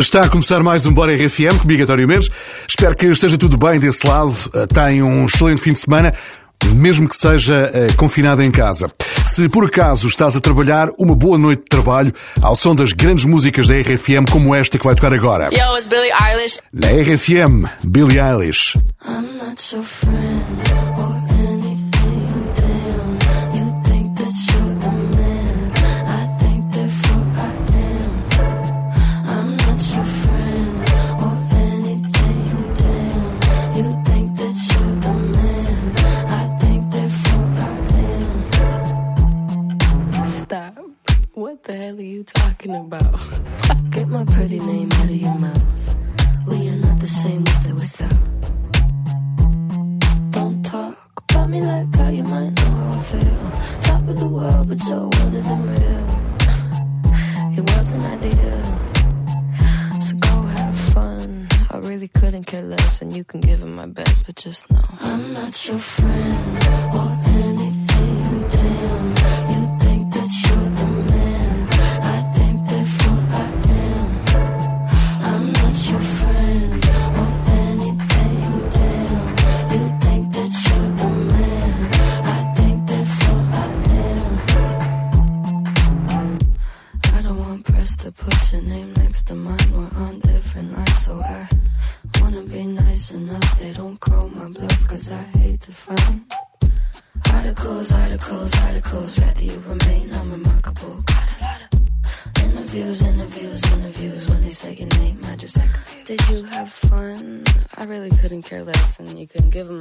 Está a começar mais um Bora RFM, comigo António Mendes. Espero que esteja tudo bem desse lado. Eh, tenha um excelente fim de semana, mesmo que seja eh, confinado em casa. Se por acaso estás a trabalhar, uma boa noite de trabalho ao som das grandes músicas da RFM, como esta que vai tocar agora. Yo, it's Billie Eilish. Na RFM, Billie Eilish. I'm not your friend. Oh, talking about? Get my pretty name out of your mouth. We are not the same with or without. Don't talk about me like how you might know how I feel. Top of the world, but your world isn't real. It wasn't ideal, So go have fun. I really couldn't care less, and you can give it my best, but just know I'm not your friend or anything, damn.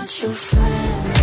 not your friend.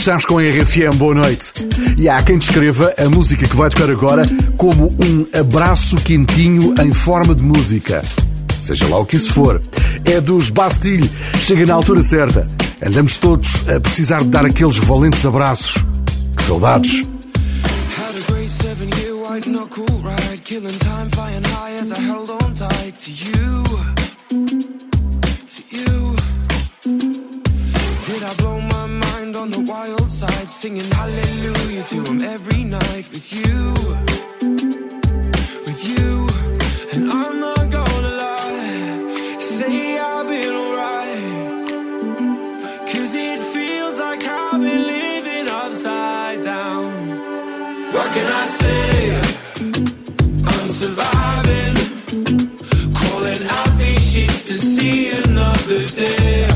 Estás com a RFM, boa noite. E há quem descreva a música que vai tocar agora como um abraço quentinho em forma de música. Seja lá o que isso for. É dos Bastille, chega na altura certa. Andamos todos a precisar de dar aqueles valentes abraços. Que saudades! Had on the wild side, singing hallelujah to him every night with you. With you, and I'm not gonna lie, say I've been alright. Cause it feels like I've been living upside down. What can I say? I'm surviving, calling out these sheets to see another day.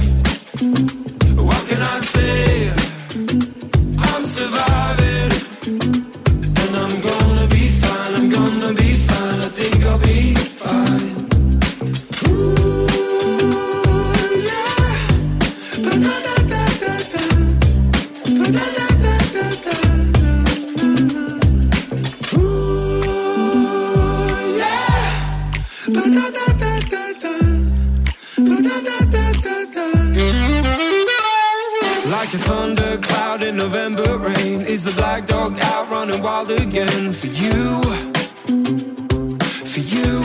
black dog out running wild again for you, for you.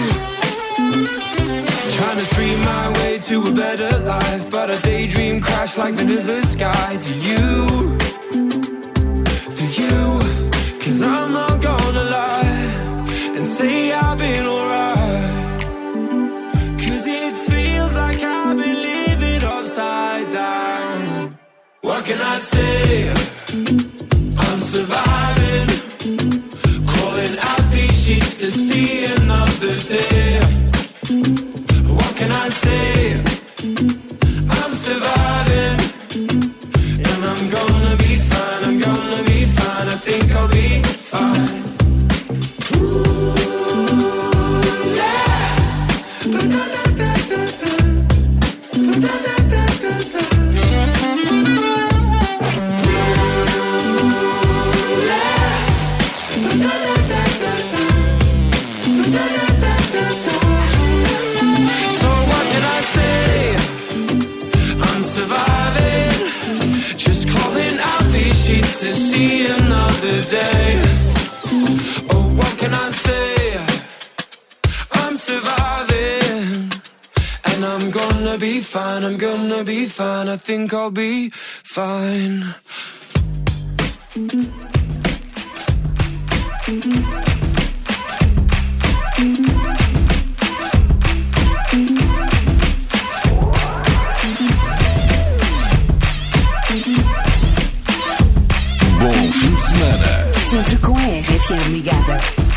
Trying to stream my way to a better life, but a daydream crash like into the sky. To you, to you, cause I'm not gonna lie and say I've been alright. Cause it feels like I've been living upside down. What can I say? fine. I'm gonna be fine, I'm gonna be fine, I think I'll be fine. Bom fim de semana. Sempre com a RFM ligada.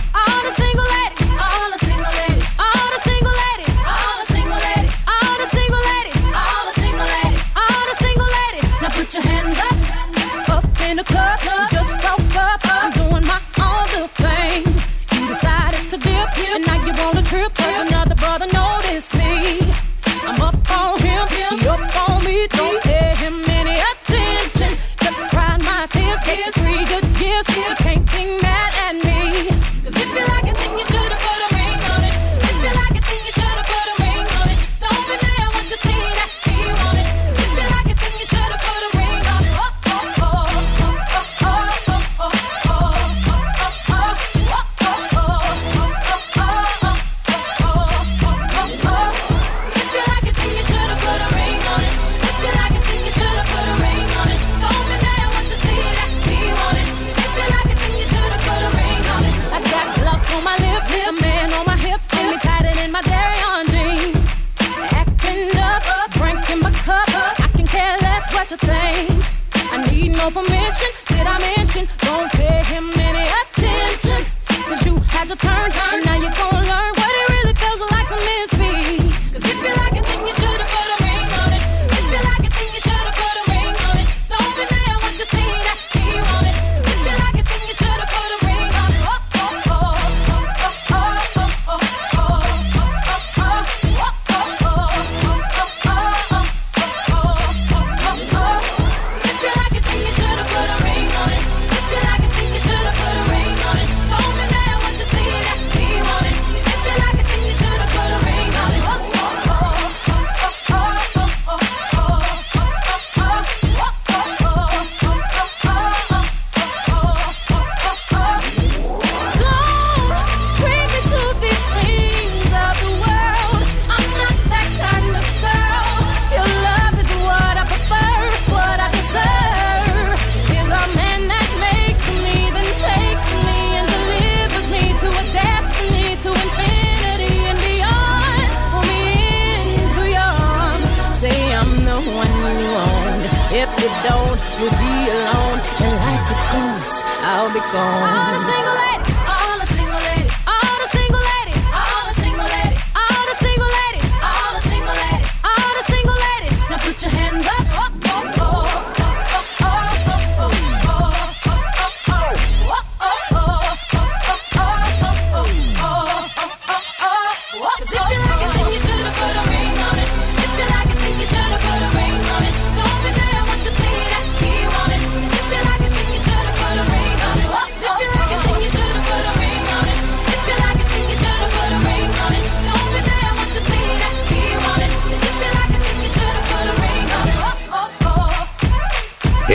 You don't, you'll be alone. And like a ghost, I'll be gone.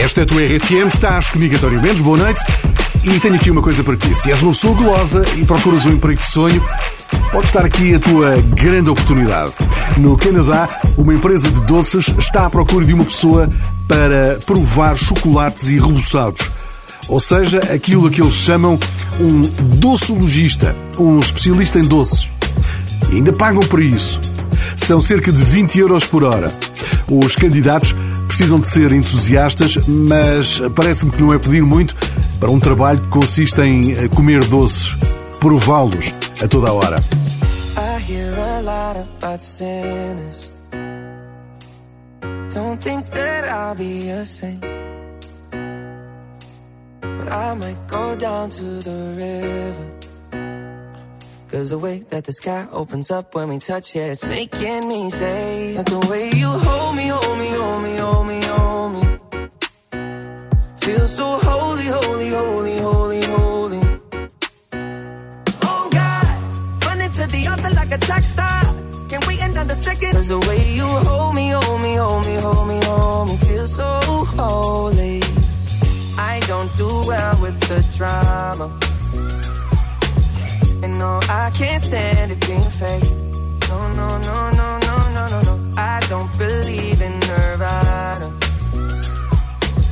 Esta é a tua RFM, estás comigo, António Mendes, boa noite. E tenho aqui uma coisa para ti. Se és uma pessoa gulosa e procuras um emprego de sonho, pode estar aqui a tua grande oportunidade. No Canadá, uma empresa de doces está à procura de uma pessoa para provar chocolates e reboçados. Ou seja, aquilo que eles chamam um docologista, um especialista em doces. E ainda pagam por isso. São cerca de 20 euros por hora. Os candidatos precisam de ser entusiastas, mas parece-me que não é pedir muito para um trabalho que consiste em eh, comer doces, prová-los a toda a hora. But I might go down to the river. Cause the way that the sky opens up when we touch it, it's making me say that the way you hold me, hold me, hold me, hold me, hold me. Feel so holy, holy, holy, holy, holy. Oh God, running to the altar like a track star. Can't wait another second. Cause the way you hold me, hold me, hold me, hold me, hold me, feel so holy. I don't do well with the drama. No, I can't stand it being fake. No, no, no, no, no, no, no, no. I don't believe in Nirvana.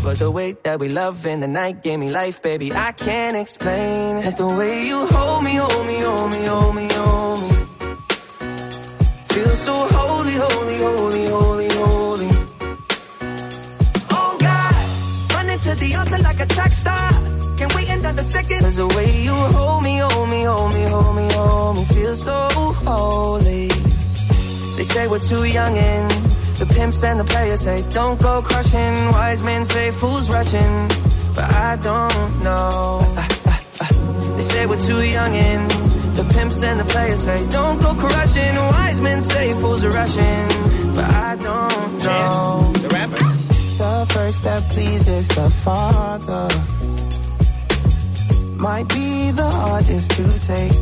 But the way that we love in the night gave me life, baby. I can't explain it. The way you hold me, hold me, hold me, hold me, hold me. Feel so holy, holy, holy, holy, holy. Oh God, running to the altar like a track star. Can't wait another second. Cause the way you hold me, hold me, hold me, hold me, hold me. Feel so holy. They say we're too young and the pimps and the players say don't go crushing. Wise men say fools rushing, but I don't know. They say we're too young and the pimps and the players say don't go crushing. Wise men say fools are rushing, but I don't know. the rapper. The first step pleases the Father. Might be the hardest to take.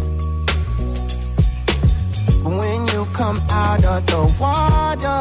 When you come out of the water,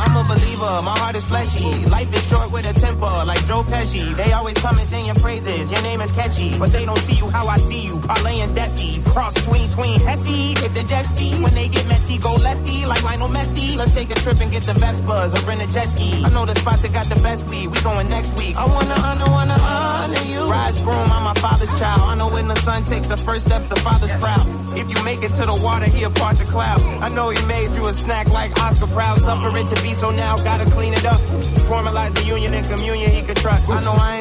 I'm a believer, my heart is fleshy. Life is short with a temper, like Joe Pesci. They always come and sing your praises, your name is catchy. But they don't see you how I see you, Parlay and Desi. Cross tween, tween, Hesse. Hit the jet ski, when they get messy, go lefty, like Lionel Messi. Let's take a trip and get the Vespas or rent a jet ski. I know the spots that got the best weed, we going next week. I wanna honor, wanna honor you. Rise groom, I'm my father's child. I know when the son takes the first step, the father's proud. If you make it to the water, he'll part the clouds. I know he made you a snack like Oscar Proud. Suffer it to be so now, gotta clean it up. Formalize the union and communion he could trust. I know I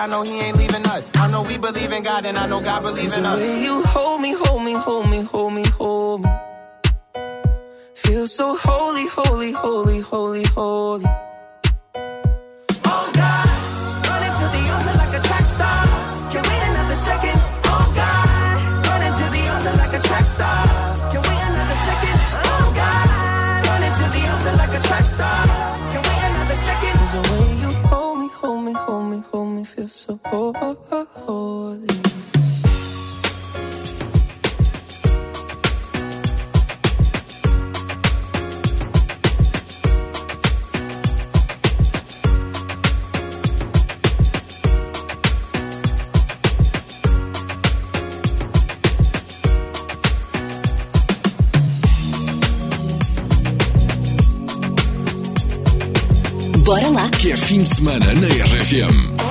I know he ain't leaving us. I know we believe in God and I know God believes in us. way you hold me, hold me, hold me, hold me, hold me. Feel so holy, holy, holy, holy, holy. Feel so holy. Bora lá. Que é fim de semana na RFM.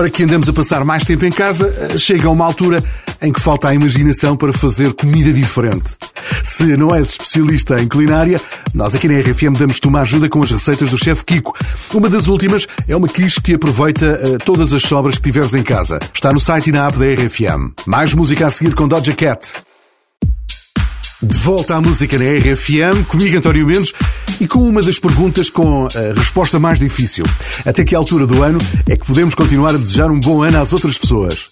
Agora que andamos a passar mais tempo em casa, chega uma altura em que falta a imaginação para fazer comida diferente. Se não és especialista em culinária, nós aqui na RFM damos-te uma ajuda com as receitas do chefe Kiko. Uma das últimas é uma quiche que aproveita eh, todas as sobras que tiveres em casa. Está no site e na app da RFM. Mais música a seguir com Doja Cat. De volta à música na RFM, comigo António Mendes e com uma das perguntas com a resposta mais difícil. Até que altura do ano é que podemos continuar a desejar um bom ano às outras pessoas?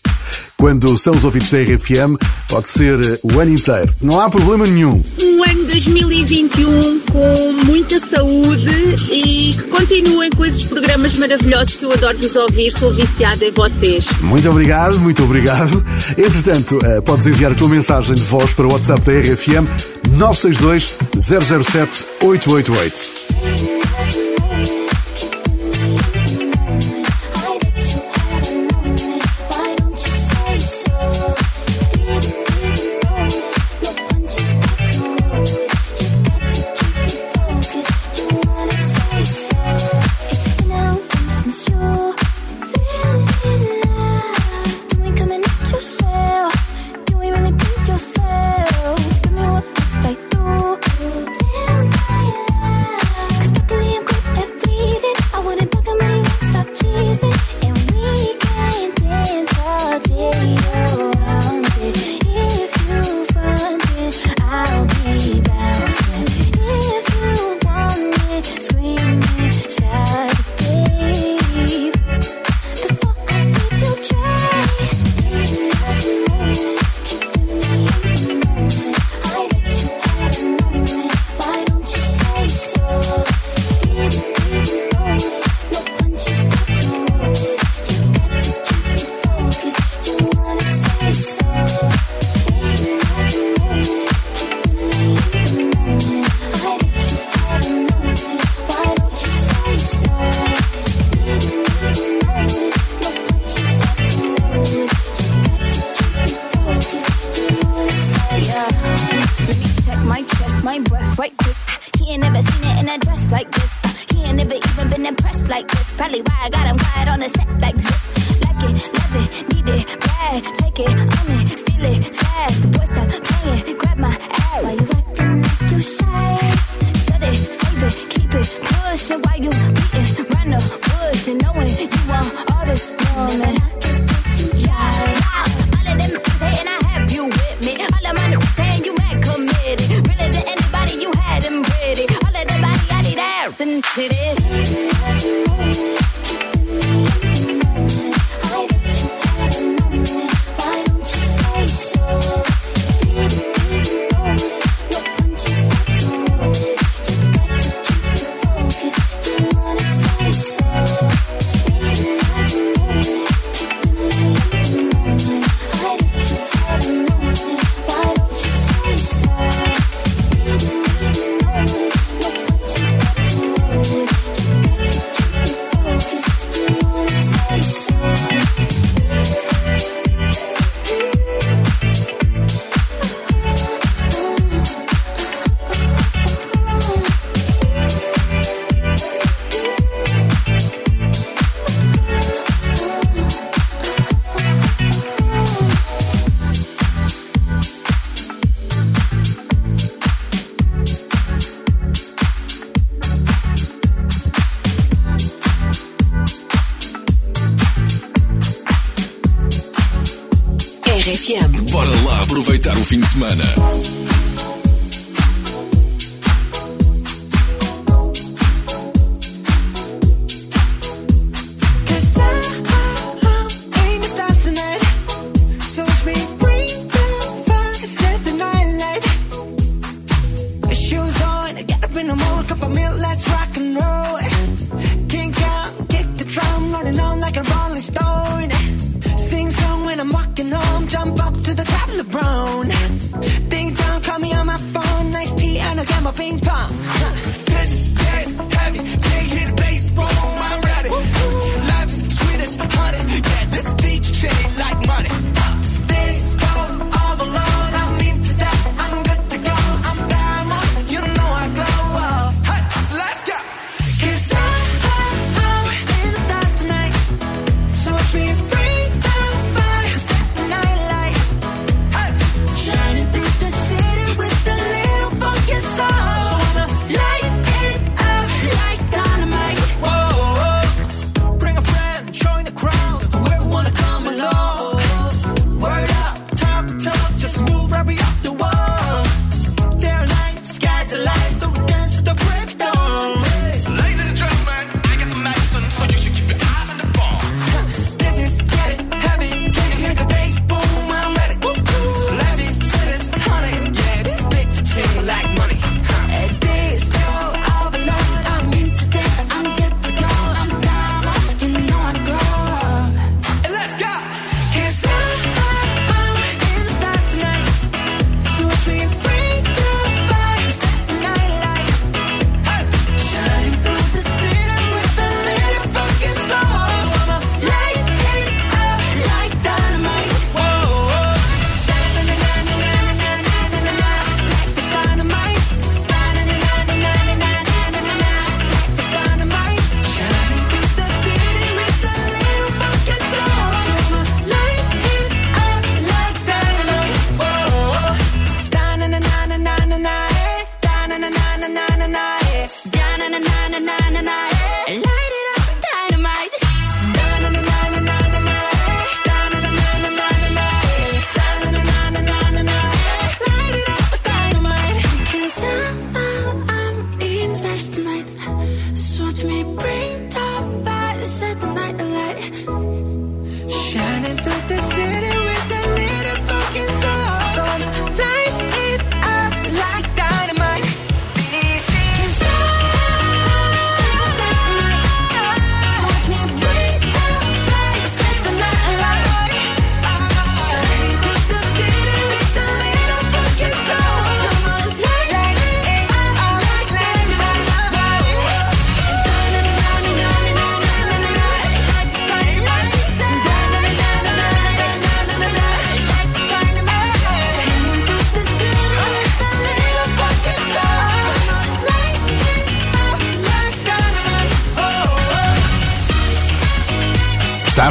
Quando são os ouvintes da RFM, pode ser eh, o ano inteiro. Não há problema nenhum. um ano 2021 com muita saúde e que continuem com esses programas maravilhosos que eu adoro vos ouvir, sou viciada em vocês. Muito obrigado, muito obrigado. Entretanto, eh, podes enviar a tua mensagem de voz para o WhatsApp da RFM 962 007 888.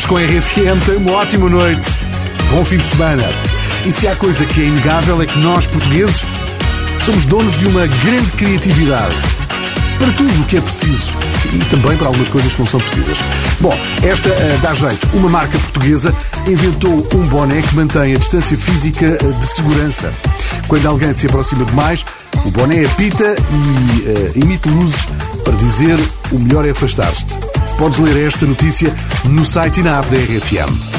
com a RFM. Tenha uma ótima noite. Bom fim de semana. E se há coisa que é inegável é que nós, portugueses, somos donos de uma grande criatividade. Para tudo o que é preciso. E também para algumas coisas que não são precisas. Bom, esta uh, dá jeito. Uma marca portuguesa inventou um boné que mantém a distância física eh, de segurança. Quando alguém se aproxima demais, o boné apita e uh, emite luzes para dizer o melhor é afastar-se. Podes ler esta notícia no site e na app da RFM.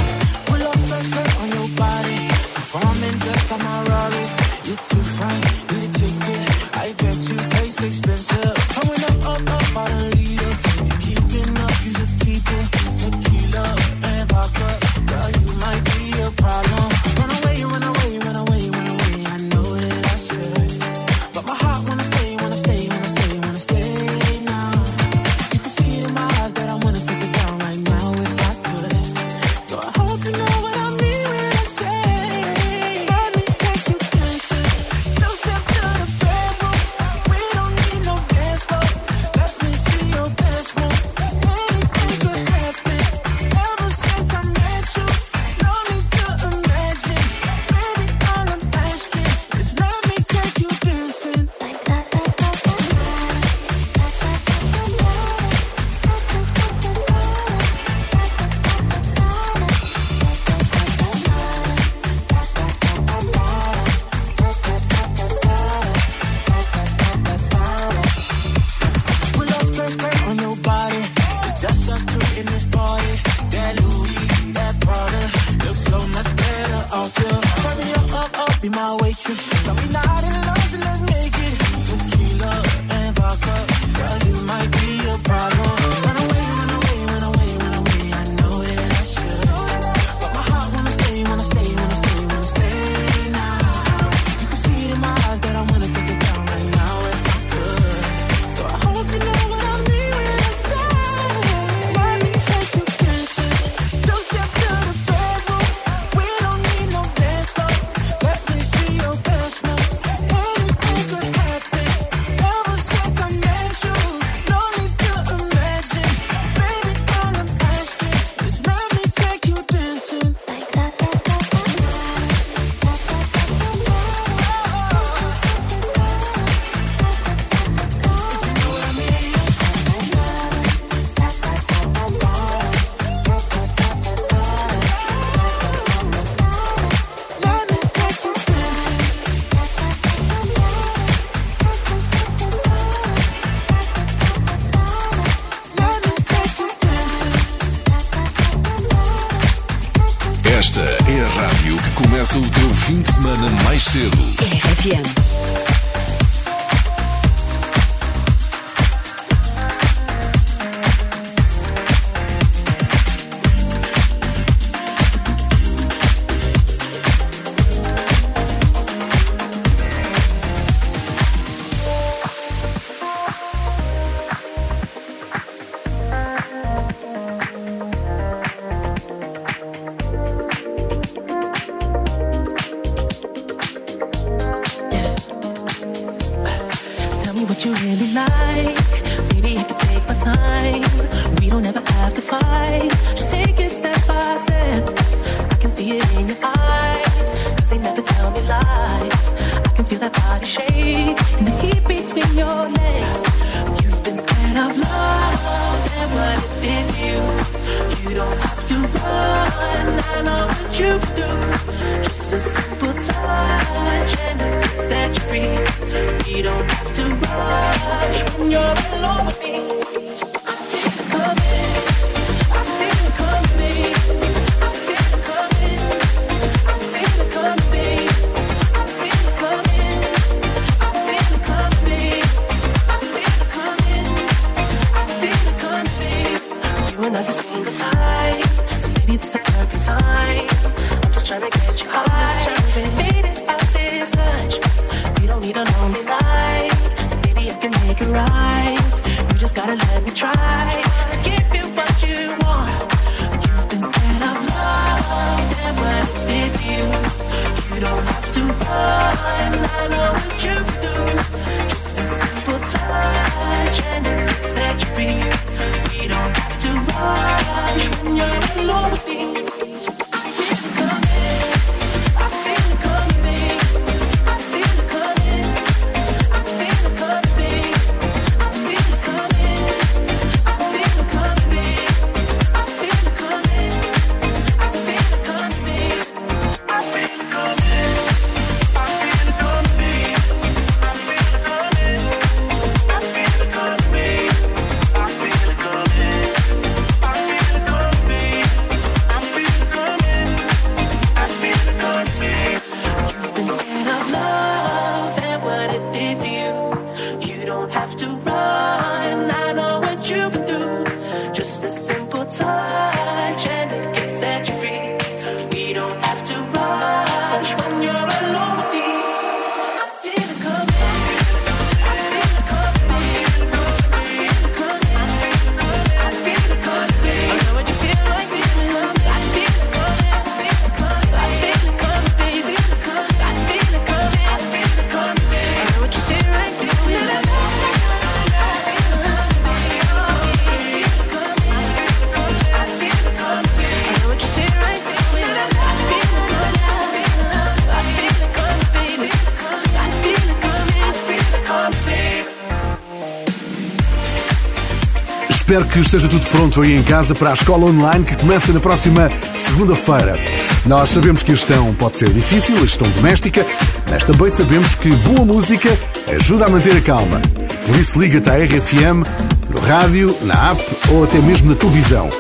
Espero que esteja tudo pronto aí em casa para a escola online que começa na próxima segunda-feira. Nós sabemos que a gestão pode ser difícil, a gestão doméstica, mas também sabemos que boa música ajuda a manter a calma. Por isso, liga-te à RFM, no rádio, na app ou até mesmo na televisão.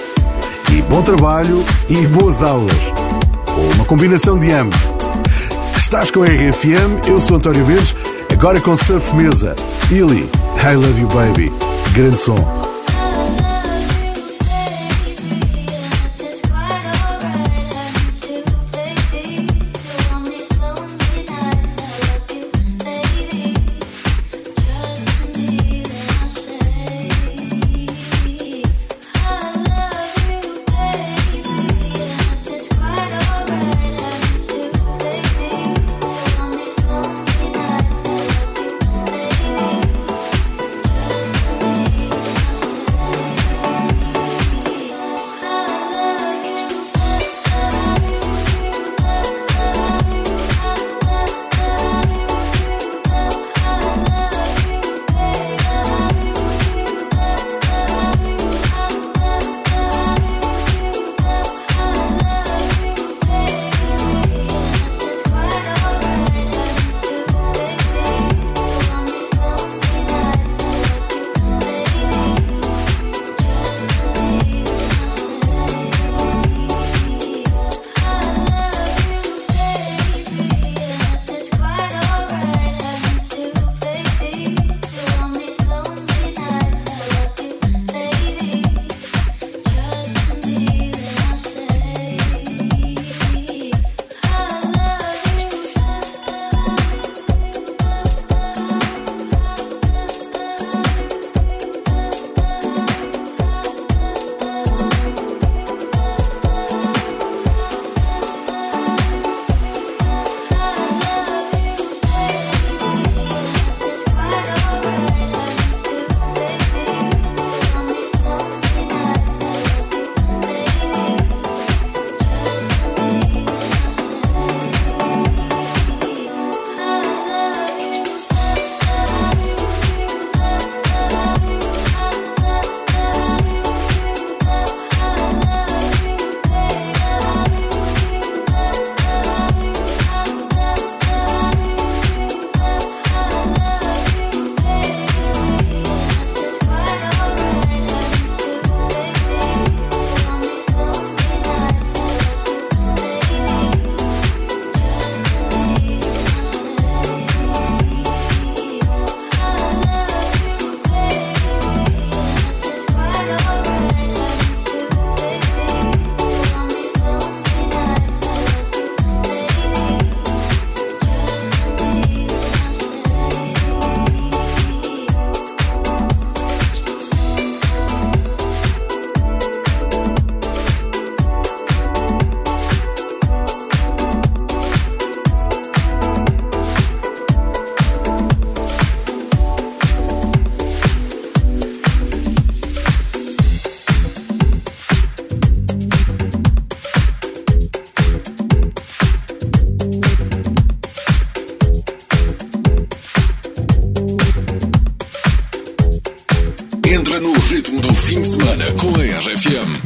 E bom trabalho e boas aulas. Ou uma combinação de ambos. Estás com a RFM, eu sou António Mendes, agora com Surf Mesa. Ili, I Love You Baby. Grande som.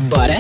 Bora?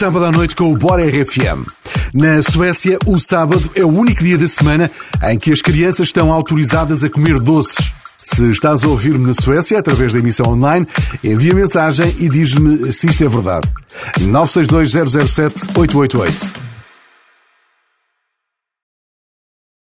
sábado à noite com o Bora RFM. Na Suécia, o sábado é o único dia da semana em que as crianças estão autorizadas a comer doces. Se estás a ouvir-me na Suécia através da emissão online, envia mensagem e diz-me se isto é verdade. 962 007 888.